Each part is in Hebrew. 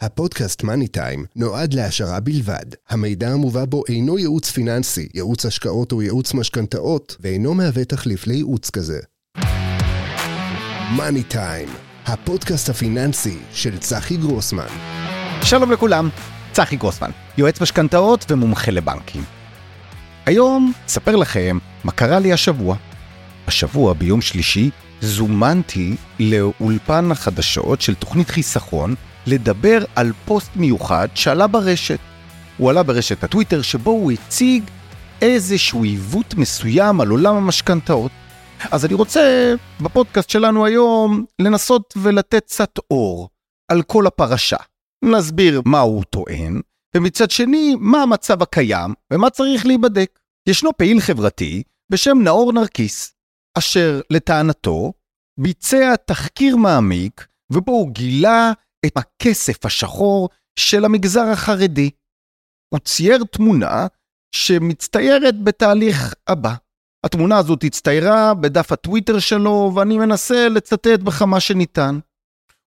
הפודקאסט מאני טיים נועד להעשרה בלבד. המידע המובא בו אינו ייעוץ פיננסי, ייעוץ השקעות או ייעוץ משכנתאות, ואינו מהווה תחליף לייעוץ כזה. מאני טיים, הפודקאסט הפיננסי של צחי גרוסמן. שלום לכולם, צחי גרוסמן, יועץ משכנתאות ומומחה לבנקים. היום אספר לכם מה קרה לי השבוע. השבוע ביום שלישי זומנתי לאולפן החדשות של תוכנית חיסכון לדבר על פוסט מיוחד שעלה ברשת. הוא עלה ברשת הטוויטר שבו הוא הציג איזשהו עיוות מסוים על עולם המשכנתאות. אז אני רוצה בפודקאסט שלנו היום לנסות ולתת קצת אור על כל הפרשה. נסביר מה הוא טוען, ומצד שני, מה המצב הקיים ומה צריך להיבדק. ישנו פעיל חברתי בשם נאור נרקיס, אשר לטענתו ביצע תחקיר מעמיק ובו הוא גילה את הכסף השחור של המגזר החרדי. הוא צייר תמונה שמצטיירת בתהליך הבא. התמונה הזאת הצטיירה בדף הטוויטר שלו ואני מנסה לצטט בכמה שניתן.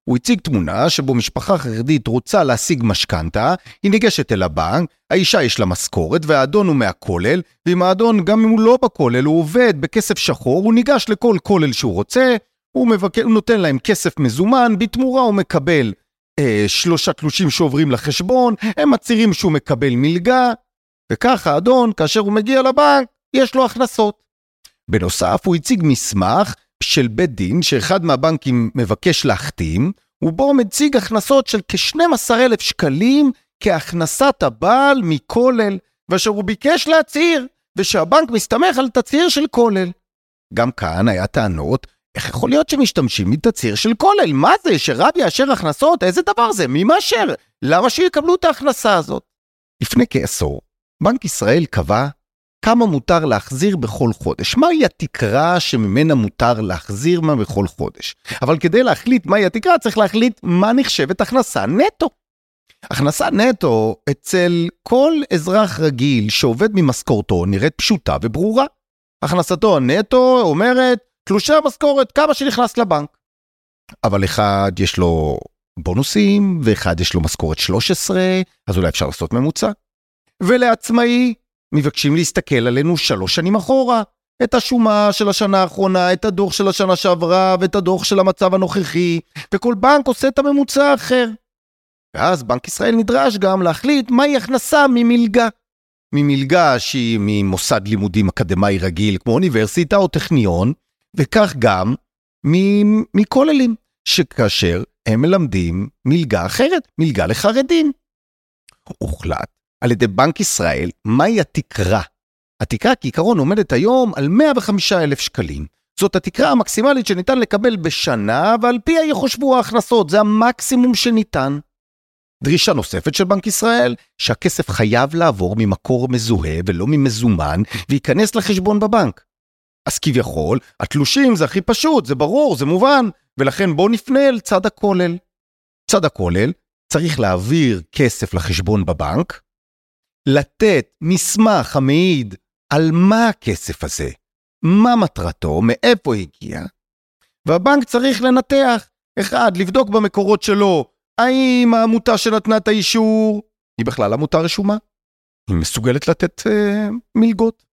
הוא הציג תמונה שבו משפחה חרדית רוצה להשיג משכנתה, היא ניגשת אל הבנק, האישה יש לה משכורת והאדון הוא מהכולל, ואם האדון גם אם הוא לא בכולל הוא עובד בכסף שחור, הוא ניגש לכל כולל שהוא רוצה, הוא, מבק... הוא נותן להם כסף מזומן, בתמורה הוא מקבל אה, שלושה תלושים שעוברים לחשבון, הם מצהירים שהוא מקבל מלגה, וככה האדון, כאשר הוא מגיע לבנק, יש לו הכנסות. בנוסף, הוא הציג מסמך של בית דין שאחד מהבנקים מבקש להחתים, ובו מציג הכנסות של כ-12,000 שקלים כהכנסת הבעל מכולל, ואשר הוא ביקש להצהיר, ושהבנק מסתמך על תצהיר של כולל. גם כאן היה טענות, איך יכול להיות שמשתמשים מתצהיר של כולל? מה זה, שרב יאשר הכנסות? איזה דבר זה? מי מאשר? למה שיקבלו את ההכנסה הזאת? לפני כעשור, בנק ישראל קבע כמה מותר להחזיר בכל חודש. מהי התקרה שממנה מותר להחזיר מה בכל חודש? אבל כדי להחליט מהי התקרה צריך להחליט מה נחשבת הכנסה נטו. הכנסה נטו אצל כל אזרח רגיל שעובד ממשכורתו נראית פשוטה וברורה. הכנסתו הנטו אומרת תלושי המשכורת כמה שנכנס לבנק. אבל אחד יש לו בונוסים ואחד יש לו משכורת 13 אז אולי אפשר לעשות ממוצע. ולעצמאי מבקשים להסתכל עלינו שלוש שנים אחורה. את השומה של השנה האחרונה, את הדוח של השנה שעברה ואת הדוח של המצב הנוכחי, וכל בנק עושה את הממוצע האחר. ואז בנק ישראל נדרש גם להחליט מהי הכנסה ממלגה. ממלגה שהיא ממוסד לימודים אקדמאי רגיל כמו אוניברסיטה או טכניון, וכך גם מכוללים, שכאשר הם מלמדים מלגה אחרת, מלגה לחרדים. הוחלט על ידי בנק ישראל מהי התקרה. התקרה כעיקרון עומדת היום על 105,000 שקלים. זאת התקרה המקסימלית שניתן לקבל בשנה, ועל פיה יחושבו ההכנסות, זה המקסימום שניתן. דרישה נוספת של בנק ישראל, שהכסף חייב לעבור ממקור מזוהה ולא ממזומן, וייכנס לחשבון בבנק. אז כביכול, התלושים זה הכי פשוט, זה ברור, זה מובן, ולכן בואו נפנה אל צד הכולל. צד הכולל צריך להעביר כסף לחשבון בבנק, לתת מסמך המעיד על מה הכסף הזה, מה מטרתו, מאיפה הגיע, והבנק צריך לנתח, אחד, לבדוק במקורות שלו, האם העמותה שנתנה את האישור היא בכלל עמותה רשומה? היא מסוגלת לתת אה, מלגות.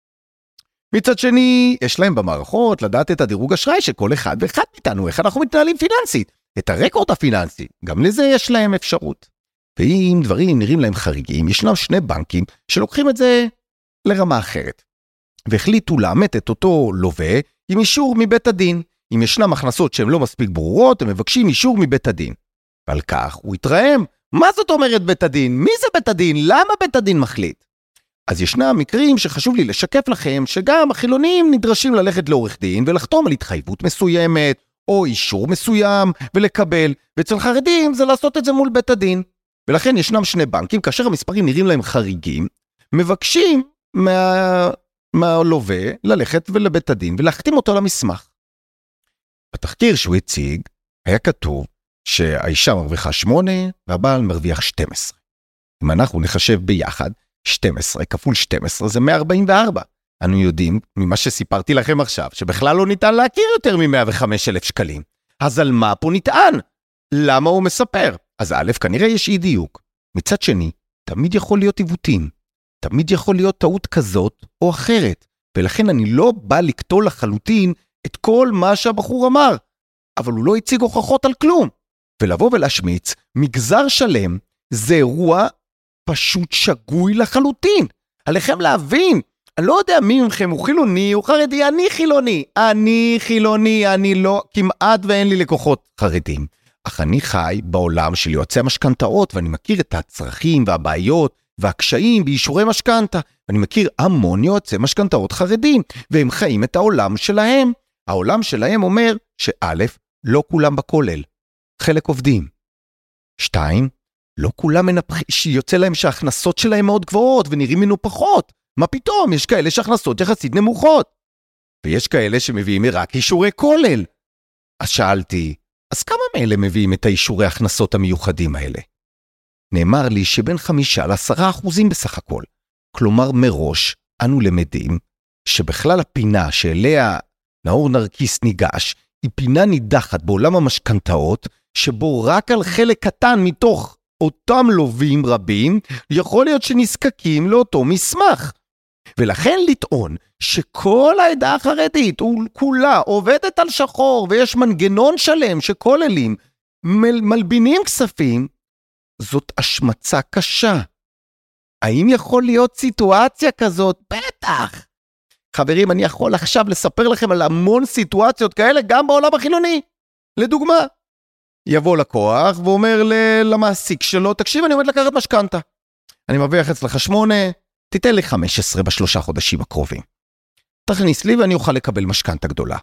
מצד שני, יש להם במערכות לדעת את הדירוג אשראי של כל אחד ואחד מאיתנו, איך אנחנו מתנהלים פיננסית, את הרקורד הפיננסי, גם לזה יש להם אפשרות. ואם דברים נראים להם חריגים, ישנם שני בנקים שלוקחים את זה לרמה אחרת. והחליטו לאמת את אותו לווה עם אישור מבית הדין. אם ישנם הכנסות שהן לא מספיק ברורות, הם מבקשים אישור מבית הדין. ועל כך הוא התרעם. מה זאת אומרת בית הדין? מי זה בית הדין? למה בית הדין מחליט? אז ישנם מקרים שחשוב לי לשקף לכם שגם החילונים נדרשים ללכת לעורך דין ולחתום על התחייבות מסוימת, או אישור מסוים, ולקבל, ואצל חרדים זה לעשות את זה מול בית הדין. ולכן ישנם שני בנקים, כאשר המספרים נראים להם חריגים, מבקשים מה... מהלווה ללכת ולבית הדין ולהחתים אותו למסמך. בתחקיר שהוא הציג היה כתוב שהאישה מרוויחה 8 והבעל מרוויח 12. אם אנחנו נחשב ביחד, 12 כפול 12 זה 144. אנו יודעים ממה שסיפרתי לכם עכשיו שבכלל לא ניתן להכיר יותר מ-105,000 שקלים. אז על מה פה נטען? למה הוא מספר? אז א', כנראה יש אי דיוק. מצד שני, תמיד יכול להיות עיוותים. תמיד יכול להיות טעות כזאת או אחרת, ולכן אני לא בא לקטול לחלוטין את כל מה שהבחור אמר, אבל הוא לא הציג הוכחות על כלום. ולבוא ולהשמיץ מגזר שלם זה אירוע פשוט שגוי לחלוטין. עליכם להבין, אני לא יודע מי מכם הוא חילוני, הוא חרדי, אני חילוני. אני חילוני, אני לא, כמעט ואין לי לקוחות חרדים. אך אני חי בעולם של יועצי המשכנתאות, ואני מכיר את הצרכים והבעיות והקשיים באישורי משכנתה. ואני מכיר המון יועצי משכנתאות חרדים, והם חיים את העולם שלהם. העולם שלהם אומר שא', לא כולם בכולל, חלק עובדים. שתיים, לא כולם מנפחים, שיוצא להם שההכנסות שלהם מאוד גבוהות ונראים מנופחות. מה פתאום, יש כאלה שהכנסות יחסית נמוכות. ויש כאלה שמביאים רק אישורי כולל. אז שאלתי, אז כמה מאלה מביאים את האישורי הכנסות המיוחדים האלה? נאמר לי שבין חמישה לעשרה אחוזים בסך הכל. כלומר, מראש אנו למדים שבכלל הפינה שאליה נאור נרקיס ניגש, היא פינה נידחת בעולם המשכנתאות, שבו רק על חלק קטן מתוך אותם לווים רבים, יכול להיות שנזקקים לאותו מסמך. ולכן לטעון שכל העדה החרדית כולה עובדת על שחור ויש מנגנון שלם שכוללים מל, מלבינים כספים, זאת השמצה קשה. האם יכול להיות סיטואציה כזאת? בטח. חברים, אני יכול עכשיו לספר לכם על המון סיטואציות כאלה גם בעולם החילוני. לדוגמה, יבוא לקוח ואומר למעסיק שלו, תקשיב, אני עומד לקחת משכנתה. אני מרוויח אצלך שמונה, תיתן לי 15 בשלושה חודשים הקרובים. תכניס לי ואני אוכל לקבל משכנתה גדולה.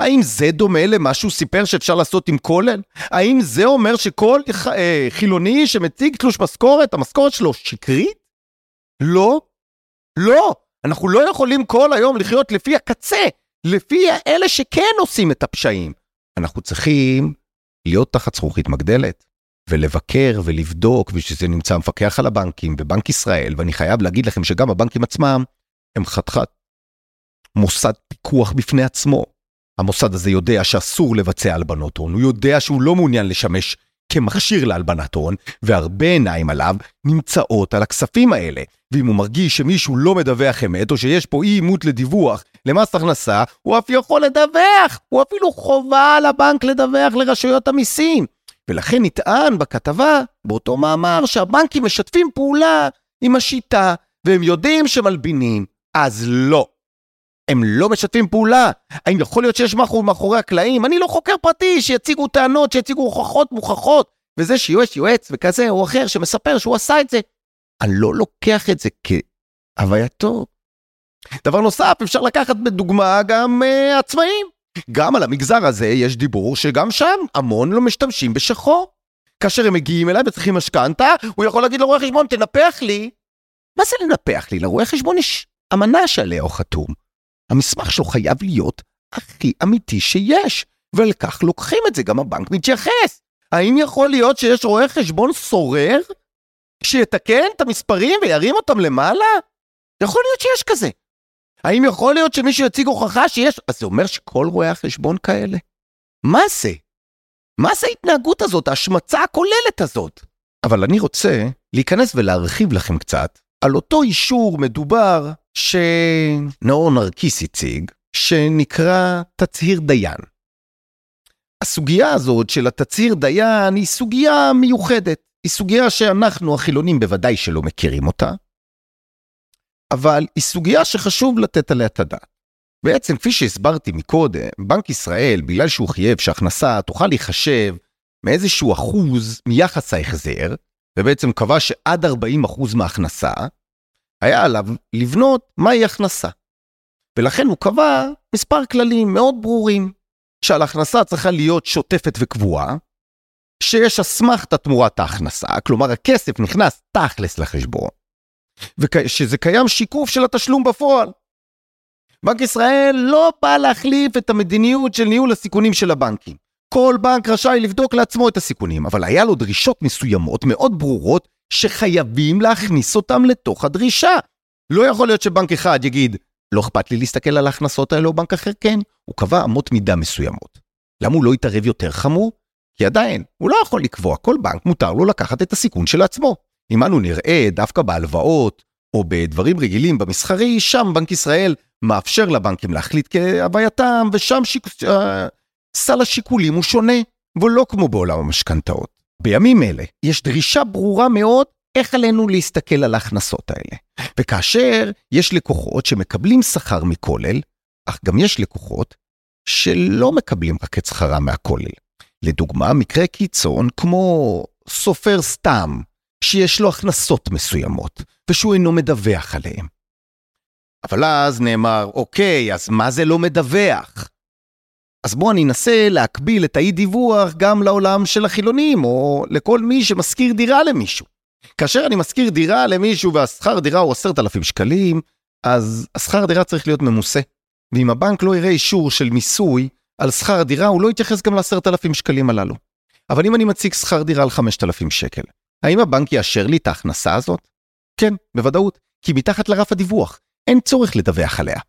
האם זה דומה למה שהוא סיפר שאפשר לעשות עם כולל? האם זה אומר שכל אה, חילוני שמציג תלוש משכורת, המשכורת שלו שקרית? לא. לא. אנחנו לא יכולים כל היום לחיות לפי הקצה, לפי אלה שכן עושים את הפשעים. אנחנו צריכים להיות תחת זכוכית מגדלת, ולבקר ולבדוק, ושזה נמצא המפקח על הבנקים בבנק ישראל, ואני חייב להגיד לכם שגם הבנקים עצמם הם חתיכת מוסד פיקוח בפני עצמו. המוסד הזה יודע שאסור לבצע הלבנות הון, הוא יודע שהוא לא מעוניין לשמש כמכשיר להלבנת הון, והרבה עיניים עליו נמצאות על הכספים האלה. ואם הוא מרגיש שמישהו לא מדווח אמת, או שיש פה אי אימות לדיווח למס הכנסה, הוא אף יכול לדווח! הוא אפילו חובה על הבנק לדווח לרשויות המיסים. ולכן נטען בכתבה, באותו מאמר, שהבנקים משתפים פעולה עם השיטה, והם יודעים שמלבינים. אז לא. הם לא משתפים פעולה. האם יכול להיות שיש משהו מאחורי הקלעים? אני לא חוקר פרטי שיציגו טענות, שיציגו הוכחות מוכחות. וזה שיועץ יועץ וכזה או אחר שמספר שהוא עשה את זה, אני לא לוקח את זה כהווייתו. דבר נוסף, אפשר לקחת בדוגמה גם uh, עצמאים. גם על המגזר הזה יש דיבור שגם שם המון לא משתמשים בשחור. כאשר הם מגיעים אליי וצריכים משכנתה, הוא יכול להגיד לרואה חשבון, תנפח לי. מה זה לנפח לי? לרואה חשבון יש אמנה שעליה הוא חתום. המסמך שלו חייב להיות הכי אמיתי שיש, ולכך לוקחים את זה, גם הבנק מתייחס. האם יכול להיות שיש רואה חשבון סורר שיתקן את המספרים וירים אותם למעלה? יכול להיות שיש כזה. האם יכול להיות שמישהו יציג הוכחה שיש... אז זה אומר שכל רואי החשבון כאלה? מה זה? מה זה ההתנהגות הזאת, ההשמצה הכוללת הזאת? אבל אני רוצה להיכנס ולהרחיב לכם קצת על אותו אישור מדובר שנאור נרקיס הציג, שנקרא תצהיר דיין. הסוגיה הזאת של התצהיר דיין היא סוגיה מיוחדת. היא סוגיה שאנחנו החילונים בוודאי שלא מכירים אותה, אבל היא סוגיה שחשוב לתת עליה את הדעת. בעצם, כפי שהסברתי מקודם, בנק ישראל, בגלל שהוא חייב שהכנסה תוכל להיחשב מאיזשהו אחוז מיחס ההחזר, ובעצם קבע שעד 40% אחוז מההכנסה, היה עליו לבנות מהי הכנסה. ולכן הוא קבע מספר כללים מאוד ברורים, שעל הכנסה צריכה להיות שוטפת וקבועה, שיש אסמכתה תמורת ההכנסה, כלומר הכסף נכנס תכלס לחשבון, ושזה קיים שיקוף של התשלום בפועל. בנק ישראל לא בא להחליף את המדיניות של ניהול הסיכונים של הבנקים. כל בנק רשאי לבדוק לעצמו את הסיכונים, אבל היה לו דרישות מסוימות מאוד ברורות שחייבים להכניס אותם לתוך הדרישה. לא יכול להיות שבנק אחד יגיד, לא אכפת לי להסתכל על ההכנסות האלה או בנק אחר כן. הוא קבע אמות מידה מסוימות. למה הוא לא יתערב יותר חמור? כי עדיין, הוא לא יכול לקבוע, כל בנק מותר לו לקחת את הסיכון של עצמו. אם אנו נראה דווקא בהלוואות, או בדברים רגילים במסחרי, שם בנק ישראל מאפשר לבנקים להחליט כהווייתם, ושם שיק... אה, סל השיקולים הוא שונה, ולא כמו בעולם המשכנתאות. בימים אלה יש דרישה ברורה מאוד איך עלינו להסתכל על ההכנסות האלה. וכאשר יש לקוחות שמקבלים שכר מכולל, אך גם יש לקוחות שלא מקבלים רק את שכרם מהכולל. לדוגמה, מקרה קיצון כמו סופר סתם, שיש לו הכנסות מסוימות, ושהוא אינו מדווח עליהם. אבל אז נאמר, אוקיי, אז מה זה לא מדווח? אז בואו אני אנסה להקביל את האי דיווח גם לעולם של החילונים, או לכל מי שמשכיר דירה למישהו. כאשר אני משכיר דירה למישהו והשכר דירה הוא עשרת אלפים שקלים, אז השכר דירה צריך להיות ממוסה. ואם הבנק לא יראה אישור של מיסוי על שכר הדירה, הוא לא יתייחס גם לעשרת אלפים שקלים הללו. אבל אם אני מציג שכר דירה על חמשת אלפים שקל, האם הבנק יאשר לי את ההכנסה הזאת? כן, בוודאות, כי מתחת לרף הדיווח, אין צורך לדווח עליה.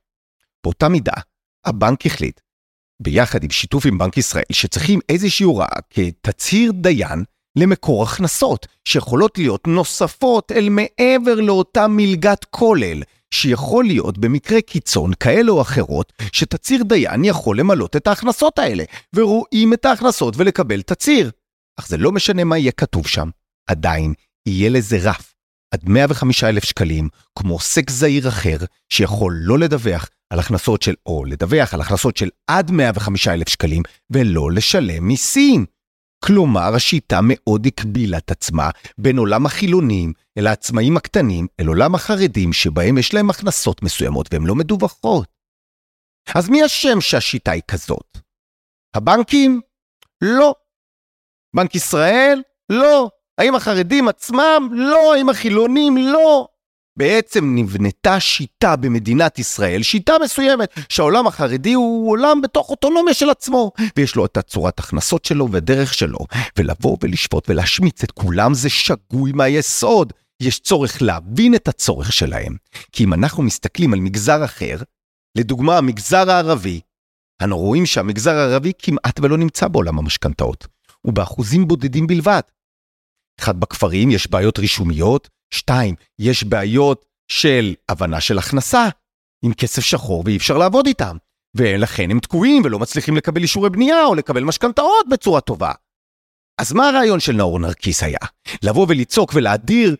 באותה מידה, הבנק החליט, ביחד עם שיתוף עם בנק ישראל, שצריכים איזושהי הוראה כתצהיר דיין למקור הכנסות, שיכולות להיות נוספות אל מעבר לאותה מלגת כולל, שיכול להיות במקרה קיצון כאלה או אחרות, שתצהיר דיין יכול למלות את ההכנסות האלה, ורואים את ההכנסות ולקבל תצהיר. אך זה לא משנה מה יהיה כתוב שם, עדיין יהיה לזה רף, עד 105 אלף שקלים, כמו עוסק זעיר אחר, שיכול לא לדווח על הכנסות של, או לדווח על הכנסות של עד 105 אלף שקלים, ולא לשלם מיסים. כלומר, השיטה מאוד הקבילה את עצמה בין עולם החילונים אל העצמאים הקטנים, אל עולם החרדים, שבהם יש להם הכנסות מסוימות והן לא מדווחות. אז מי אשם שהשיטה היא כזאת? הבנקים? לא. בנק ישראל? לא. האם החרדים עצמם? לא. האם החילונים? לא. בעצם נבנתה שיטה במדינת ישראל, שיטה מסוימת, שהעולם החרדי הוא עולם בתוך אוטונומיה של עצמו, ויש לו את הצורת הכנסות שלו ודרך שלו, ולבוא ולשפוט ולהשמיץ את כולם זה שגוי מהיסוד. יש צורך להבין את הצורך שלהם. כי אם אנחנו מסתכלים על מגזר אחר, לדוגמה המגזר הערבי, אנו רואים שהמגזר הערבי כמעט ולא נמצא בעולם המשכנתאות, הוא באחוזים בודדים בלבד. אחד, בכפרים יש בעיות רישומיות, שתיים, יש בעיות של הבנה של הכנסה, עם כסף שחור ואי אפשר לעבוד איתם, ולכן הם תקועים ולא מצליחים לקבל אישורי בנייה או לקבל משכנתאות בצורה טובה. אז מה הרעיון של נאור נרקיס היה? לבוא ולצעוק ולהדיר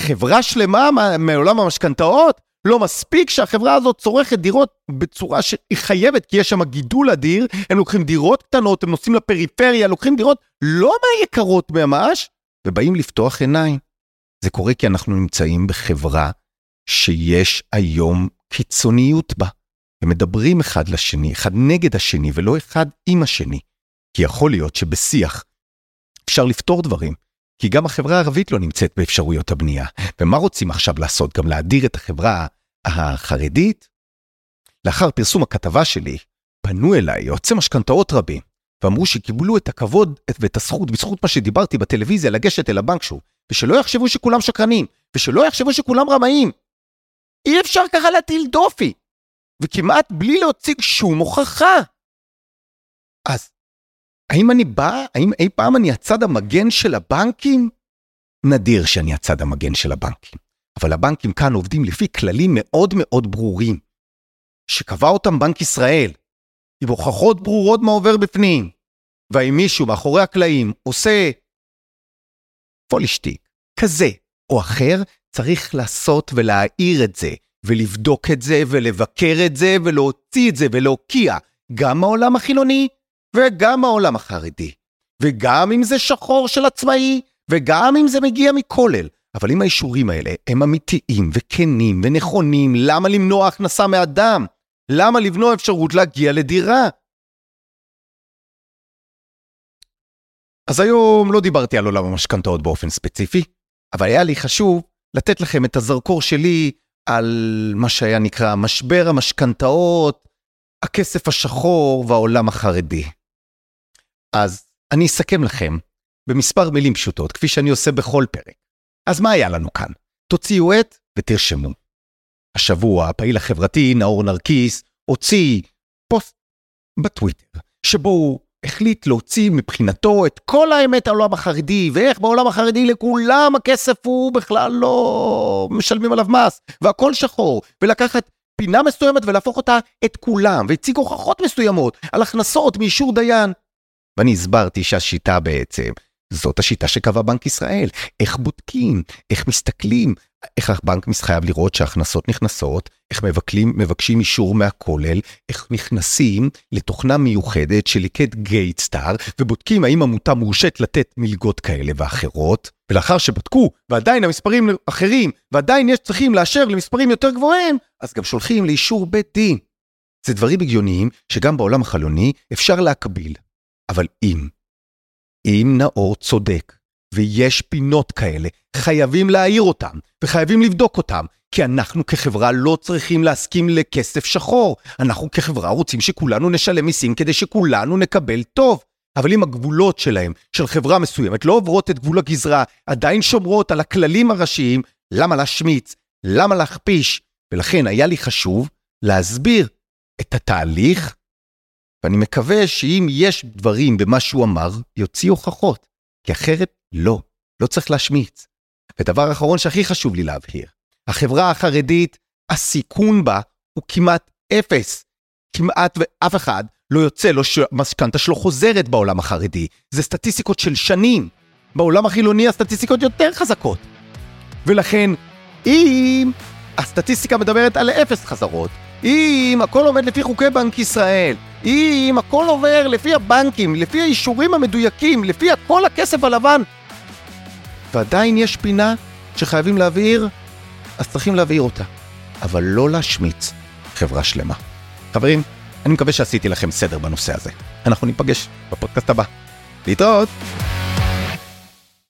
חברה שלמה מעולם המשכנתאות? לא מספיק שהחברה הזאת צורכת דירות בצורה שהיא חייבת, כי יש שם גידול אדיר, הם לוקחים דירות קטנות, הם נוסעים לפריפריה, לוקחים דירות לא מהיקרות ממש, ובאים לפתוח עיניים. זה קורה כי אנחנו נמצאים בחברה שיש היום קיצוניות בה. הם מדברים אחד לשני, אחד נגד השני, ולא אחד עם השני. כי יכול להיות שבשיח אפשר לפתור דברים, כי גם החברה הערבית לא נמצאת באפשרויות הבנייה. ומה רוצים עכשיו לעשות? גם להדיר את החברה החרדית? לאחר פרסום הכתבה שלי, פנו אליי יועצי משכנתאות רבים, ואמרו שקיבלו את הכבוד ואת הזכות, בזכות מה שדיברתי בטלוויזיה, לגשת אל הבנק שוב, ושלא יחשבו שכולם שקרנים, ושלא יחשבו שכולם רמאים. אי אפשר ככה להטיל דופי, וכמעט בלי להוציא שום הוכחה. אז האם אני בא, האם אי פעם אני הצד המגן של הבנקים? נדיר שאני הצד המגן של הבנקים. אבל הבנקים כאן עובדים לפי כללים מאוד מאוד ברורים, שקבע אותם בנק ישראל, עם הוכחות ברורות מה עובר בפנים. והאם מישהו מאחורי הקלעים עושה פולישטיק כזה או אחר, צריך לעשות ולהעיר את זה, ולבדוק את זה, ולבקר את זה, ולהוציא את זה, ולהוקיע גם העולם החילוני וגם העולם החרדי. וגם אם זה שחור של עצמאי, וגם אם זה מגיע מכולל. אבל אם האישורים האלה הם אמיתיים וכנים ונכונים, למה למנוע הכנסה מאדם? למה לבנוע אפשרות להגיע לדירה? אז היום לא דיברתי על עולם המשכנתאות באופן ספציפי, אבל היה לי חשוב לתת לכם את הזרקור שלי על מה שהיה נקרא משבר המשכנתאות, הכסף השחור והעולם החרדי. אז אני אסכם לכם במספר מילים פשוטות, כפי שאני עושה בכל פרק. אז מה היה לנו כאן? תוציאו עט ותרשמו. השבוע הפעיל החברתי נאור נרקיס הוציא פוסט בטוויטר, שבו הוא החליט להוציא מבחינתו את כל האמת על העולם החרדי, ואיך בעולם החרדי לכולם הכסף הוא בכלל לא משלמים עליו מס, והכל שחור, ולקחת פינה מסוימת ולהפוך אותה את כולם, והציג הוכחות מסוימות על הכנסות מאישור דיין. ואני הסברתי שהשיטה בעצם, זאת השיטה שקבע בנק ישראל. איך בודקים, איך מסתכלים, איך הבנק חייב לראות שהכנסות נכנסות, איך מבקלים, מבקשים אישור מהכולל, איך נכנסים לתוכנה מיוחדת שליקט גייטסטאר, ובודקים האם עמותה מורשית לתת מלגות כאלה ואחרות, ולאחר שבדקו, ועדיין המספרים אחרים, ועדיין יש צריכים לאשר למספרים יותר גבוהים, אז גם שולחים לאישור בית דין. זה דברים הגיוניים שגם בעולם החלוני אפשר להקביל. אבל אם, אם נאור צודק, ויש פינות כאלה, חייבים להעיר אותם, וחייבים לבדוק אותם, כי אנחנו כחברה לא צריכים להסכים לכסף שחור. אנחנו כחברה רוצים שכולנו נשלם מיסים כדי שכולנו נקבל טוב. אבל אם הגבולות שלהם, של חברה מסוימת, לא עוברות את גבול הגזרה, עדיין שומרות על הכללים הראשיים, למה להשמיץ? למה להכפיש? ולכן היה לי חשוב להסביר את התהליך, ואני מקווה שאם יש דברים במה שהוא אמר, יוציא הוכחות, כי אחרת לא, לא צריך להשמיץ. ודבר אחרון שהכי חשוב לי להבהיר, החברה החרדית, הסיכון בה הוא כמעט אפס. כמעט ואף אחד לא יוצא לו שהמשכנתה שלו חוזרת בעולם החרדי. זה סטטיסטיקות של שנים. בעולם החילוני הסטטיסטיקות יותר חזקות. ולכן, אם הסטטיסטיקה מדברת על אפס חזרות, אם הכל עומד לפי חוקי בנק ישראל, אם הכל עובר לפי הבנקים, לפי האישורים המדויקים, לפי כל הכסף הלבן, ועדיין יש פינה שחייבים להבהיר, אז צריכים להבהיר אותה. אבל לא להשמיץ חברה שלמה. חברים, אני מקווה שעשיתי לכם סדר בנושא הזה. אנחנו ניפגש בפודקאסט הבא. להתראות!